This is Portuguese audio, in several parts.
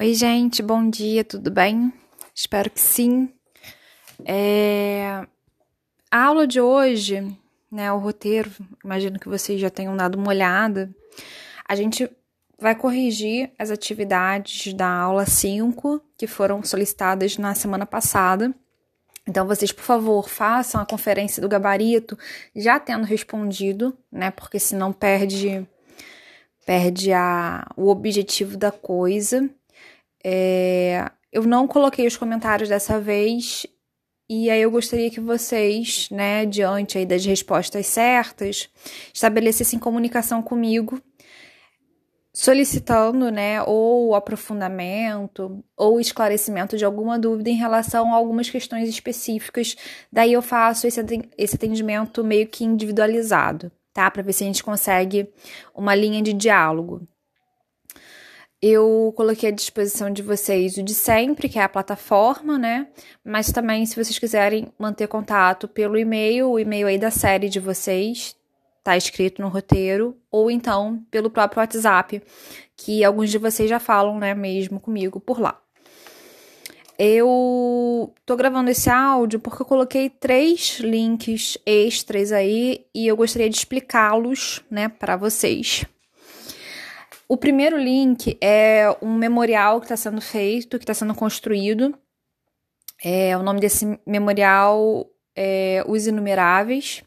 Oi, gente, bom dia, tudo bem? Espero que sim. É... A aula de hoje, né, o roteiro, imagino que vocês já tenham dado uma olhada. A gente vai corrigir as atividades da aula 5 que foram solicitadas na semana passada. Então, vocês, por favor, façam a conferência do gabarito já tendo respondido, né? Porque senão perde, perde a, o objetivo da coisa. É, eu não coloquei os comentários dessa vez e aí eu gostaria que vocês, né, diante aí das respostas certas, estabelecessem comunicação comigo, solicitando, né, ou aprofundamento ou esclarecimento de alguma dúvida em relação a algumas questões específicas. Daí eu faço esse atendimento meio que individualizado, tá? Para ver se a gente consegue uma linha de diálogo. Eu coloquei à disposição de vocês o de sempre, que é a plataforma, né? Mas também, se vocês quiserem manter contato pelo e-mail, o e-mail aí da série de vocês, tá escrito no roteiro, ou então pelo próprio WhatsApp, que alguns de vocês já falam, né, mesmo comigo por lá. Eu tô gravando esse áudio porque eu coloquei três links extras aí e eu gostaria de explicá-los, né, para vocês. O primeiro link é um memorial que está sendo feito, que está sendo construído. É, o nome desse memorial é Os Inumeráveis.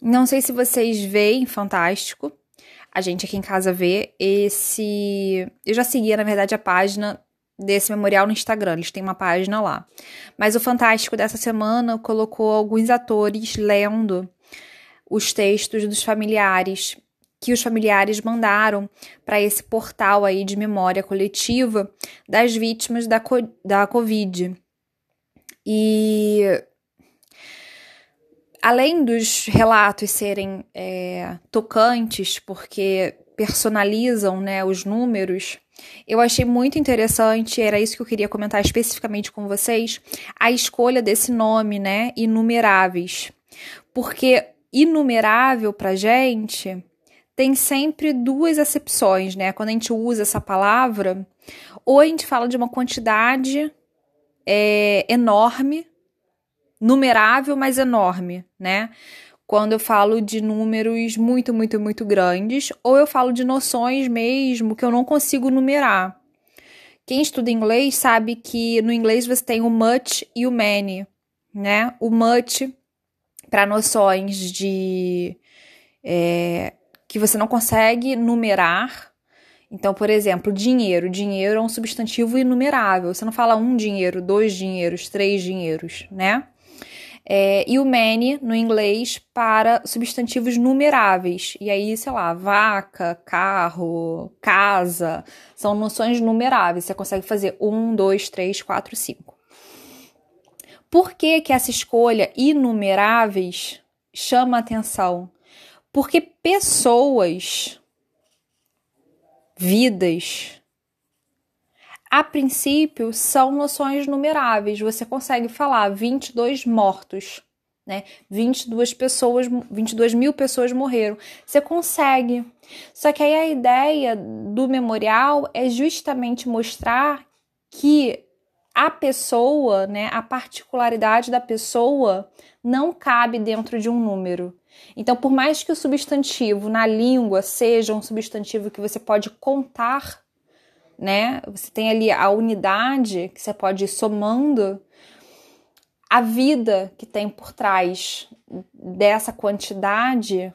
Não sei se vocês veem, fantástico. A gente aqui em casa vê esse. Eu já seguia, na verdade, a página desse memorial no Instagram, eles têm uma página lá. Mas o fantástico dessa semana colocou alguns atores lendo os textos dos familiares que os familiares mandaram para esse portal aí de memória coletiva das vítimas da, da Covid. E além dos relatos serem é, tocantes, porque personalizam né, os números, eu achei muito interessante, era isso que eu queria comentar especificamente com vocês, a escolha desse nome, né, inumeráveis. Porque inumerável para gente tem sempre duas acepções, né? Quando a gente usa essa palavra, ou a gente fala de uma quantidade é, enorme, numerável, mas enorme, né? Quando eu falo de números muito, muito, muito grandes, ou eu falo de noções mesmo que eu não consigo numerar. Quem estuda inglês sabe que no inglês você tem o much e o many, né? O much para noções de é, que você não consegue numerar. Então, por exemplo, dinheiro. Dinheiro é um substantivo inumerável. Você não fala um dinheiro, dois dinheiros, três dinheiros, né? É, e o many no inglês para substantivos numeráveis. E aí, sei lá, vaca, carro, casa, são noções numeráveis. Você consegue fazer um, dois, três, quatro, cinco. Por que, que essa escolha inumeráveis chama atenção? Porque pessoas, vidas, a princípio são noções numeráveis. Você consegue falar 22 mortos, né? 22 pessoas, 22 mil pessoas morreram. Você consegue. Só que aí a ideia do memorial é justamente mostrar que a pessoa, né, a particularidade da pessoa não cabe dentro de um número. Então, por mais que o substantivo na língua seja um substantivo que você pode contar, né? Você tem ali a unidade que você pode ir somando, a vida que tem por trás dessa quantidade,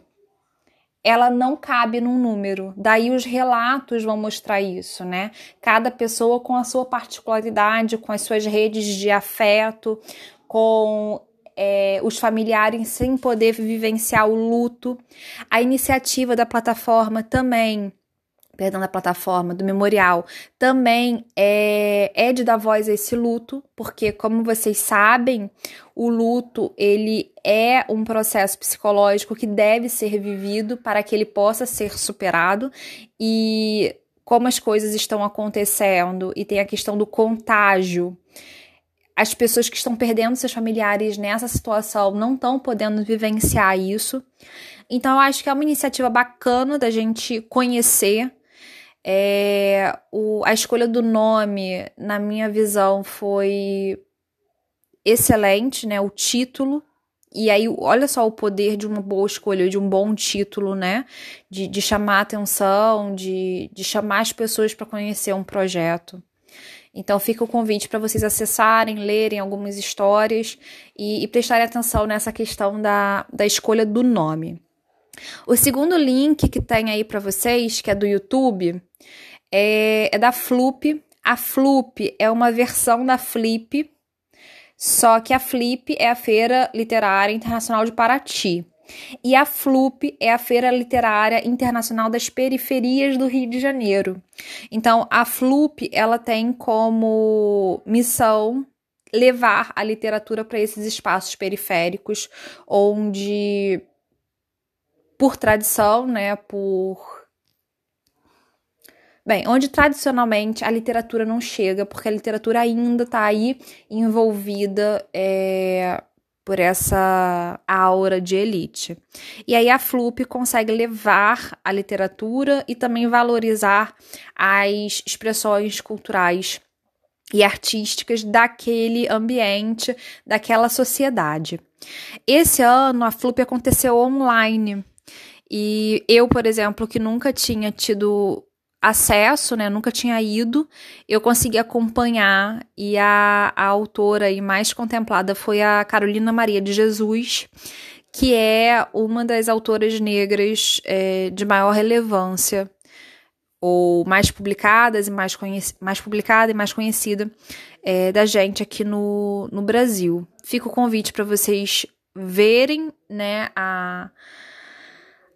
ela não cabe num número. Daí os relatos vão mostrar isso, né? Cada pessoa com a sua particularidade, com as suas redes de afeto, com é, os familiares sem poder vivenciar o luto. A iniciativa da plataforma também perdão, da plataforma, do memorial, também é, é de dar voz a esse luto, porque, como vocês sabem, o luto ele é um processo psicológico que deve ser vivido para que ele possa ser superado e como as coisas estão acontecendo e tem a questão do contágio as pessoas que estão perdendo seus familiares nessa situação não estão podendo vivenciar isso. Então, eu acho que é uma iniciativa bacana da gente conhecer. É, o, a escolha do nome, na minha visão, foi excelente, né? O título. E aí, olha só o poder de uma boa escolha, de um bom título, né? De, de chamar atenção, de, de chamar as pessoas para conhecer um projeto. Então, fica o convite para vocês acessarem, lerem algumas histórias e, e prestarem atenção nessa questão da, da escolha do nome. O segundo link que tem aí para vocês, que é do YouTube, é, é da Floop. A Floop é uma versão da Flip, só que a Flip é a Feira Literária Internacional de Paraty. E a FLUP é a Feira Literária Internacional das Periferias do Rio de Janeiro. Então, a FLUP, ela tem como missão levar a literatura para esses espaços periféricos, onde, por tradição, né, por Bem, onde tradicionalmente a literatura não chega, porque a literatura ainda está aí envolvida é, por essa aura de elite. E aí a Flup consegue levar a literatura e também valorizar as expressões culturais e artísticas daquele ambiente, daquela sociedade. Esse ano a Flup aconteceu online. E eu, por exemplo, que nunca tinha tido acesso, né? Nunca tinha ido. Eu consegui acompanhar e a, a autora e mais contemplada foi a Carolina Maria de Jesus, que é uma das autoras negras é, de maior relevância ou mais publicadas e mais, mais publicada e mais conhecida é, da gente aqui no, no Brasil. Fica o convite para vocês verem, né, a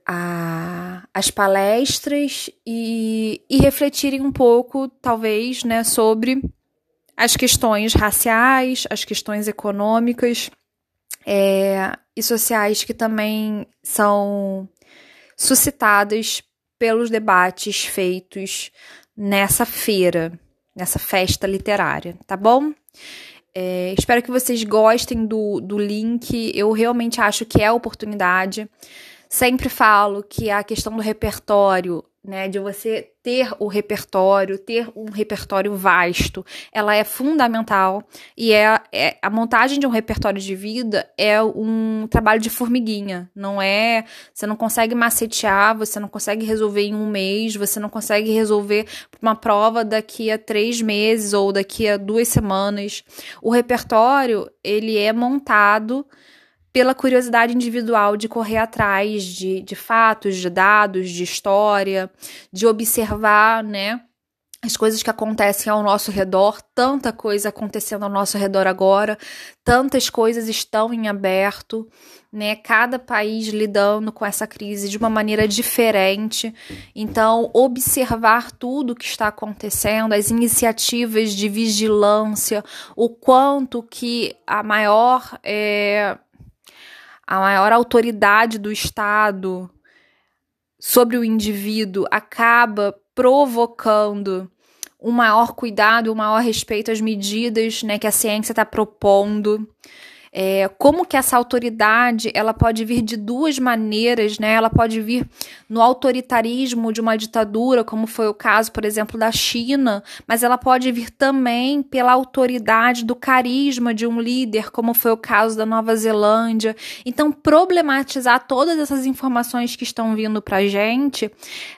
a, as palestras e, e refletirem um pouco, talvez, né, sobre as questões raciais, as questões econômicas é, e sociais que também são suscitadas pelos debates feitos nessa feira, nessa festa literária, tá bom? É, espero que vocês gostem do, do link. Eu realmente acho que é oportunidade. Sempre falo que a questão do repertório, né, de você ter o repertório, ter um repertório vasto, ela é fundamental e é, é, a montagem de um repertório de vida é um trabalho de formiguinha, não é, você não consegue macetear, você não consegue resolver em um mês, você não consegue resolver uma prova daqui a três meses ou daqui a duas semanas. O repertório ele é montado pela curiosidade individual de correr atrás de, de fatos, de dados, de história, de observar, né? As coisas que acontecem ao nosso redor, tanta coisa acontecendo ao nosso redor agora, tantas coisas estão em aberto, né? Cada país lidando com essa crise de uma maneira diferente. Então, observar tudo o que está acontecendo, as iniciativas de vigilância, o quanto que a maior é, a maior autoridade do Estado sobre o indivíduo acaba provocando um maior cuidado, um maior respeito às medidas né, que a ciência está propondo. É, como que essa autoridade ela pode vir de duas maneiras, né? Ela pode vir no autoritarismo de uma ditadura, como foi o caso, por exemplo, da China, mas ela pode vir também pela autoridade do carisma de um líder, como foi o caso da Nova Zelândia. Então, problematizar todas essas informações que estão vindo para gente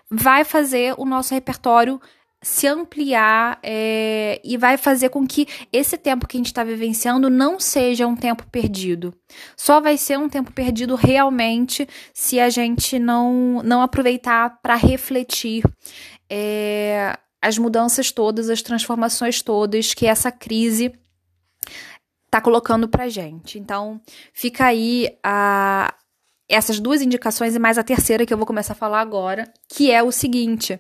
vai fazer o nosso repertório se ampliar é, e vai fazer com que esse tempo que a gente está vivenciando não seja um tempo perdido. Só vai ser um tempo perdido realmente se a gente não, não aproveitar para refletir é, as mudanças todas, as transformações todas que essa crise está colocando para gente. Então, fica aí a, essas duas indicações e mais a terceira que eu vou começar a falar agora, que é o seguinte: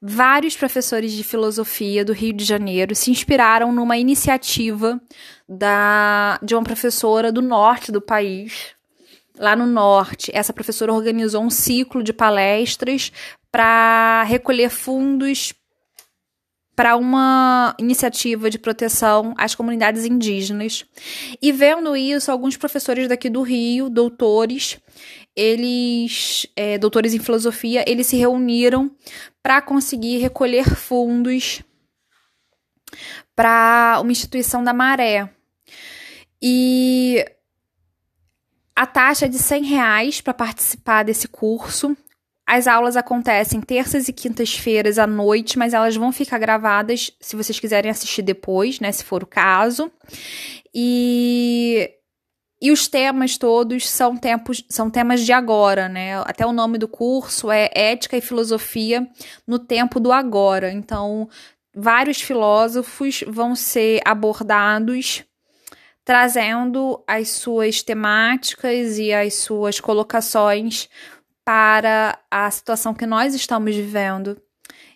vários professores de filosofia do Rio de Janeiro se inspiraram numa iniciativa da, de uma professora do norte do país. Lá no norte, essa professora organizou um ciclo de palestras para recolher fundos para uma iniciativa de proteção às comunidades indígenas. E vendo isso, alguns professores daqui do Rio, doutores, eles, é, doutores em filosofia, eles se reuniram para conseguir recolher fundos para uma instituição da Maré. E a taxa é de 100 reais para participar desse curso. As aulas acontecem terças e quintas-feiras à noite, mas elas vão ficar gravadas se vocês quiserem assistir depois, né? Se for o caso. E, e os temas todos são, tempos, são temas de agora, né? Até o nome do curso é Ética e Filosofia no Tempo do Agora. Então, vários filósofos vão ser abordados trazendo as suas temáticas e as suas colocações para a situação que nós estamos vivendo.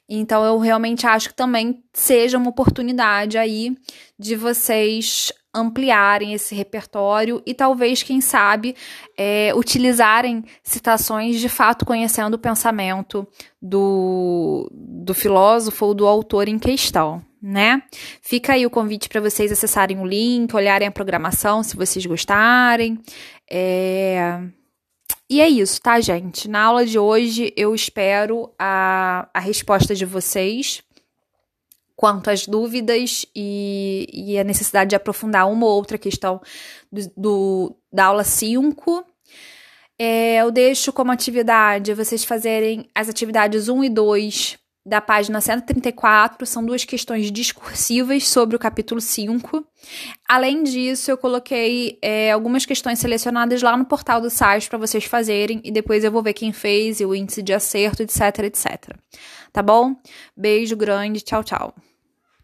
Então, eu realmente acho que também seja uma oportunidade aí de vocês ampliarem esse repertório e talvez, quem sabe, é, utilizarem citações de fato conhecendo o pensamento do, do filósofo ou do autor em questão, né? Fica aí o convite para vocês acessarem o link, olharem a programação se vocês gostarem. É... E é isso, tá, gente? Na aula de hoje eu espero a, a resposta de vocês quanto às dúvidas e, e a necessidade de aprofundar uma ou outra questão do, do da aula 5. É, eu deixo como atividade vocês fazerem as atividades 1 e 2 da página 134, são duas questões discursivas sobre o capítulo 5. Além disso, eu coloquei é, algumas questões selecionadas lá no portal do site para vocês fazerem e depois eu vou ver quem fez e o índice de acerto, etc, etc. Tá bom? Beijo grande, tchau, tchau.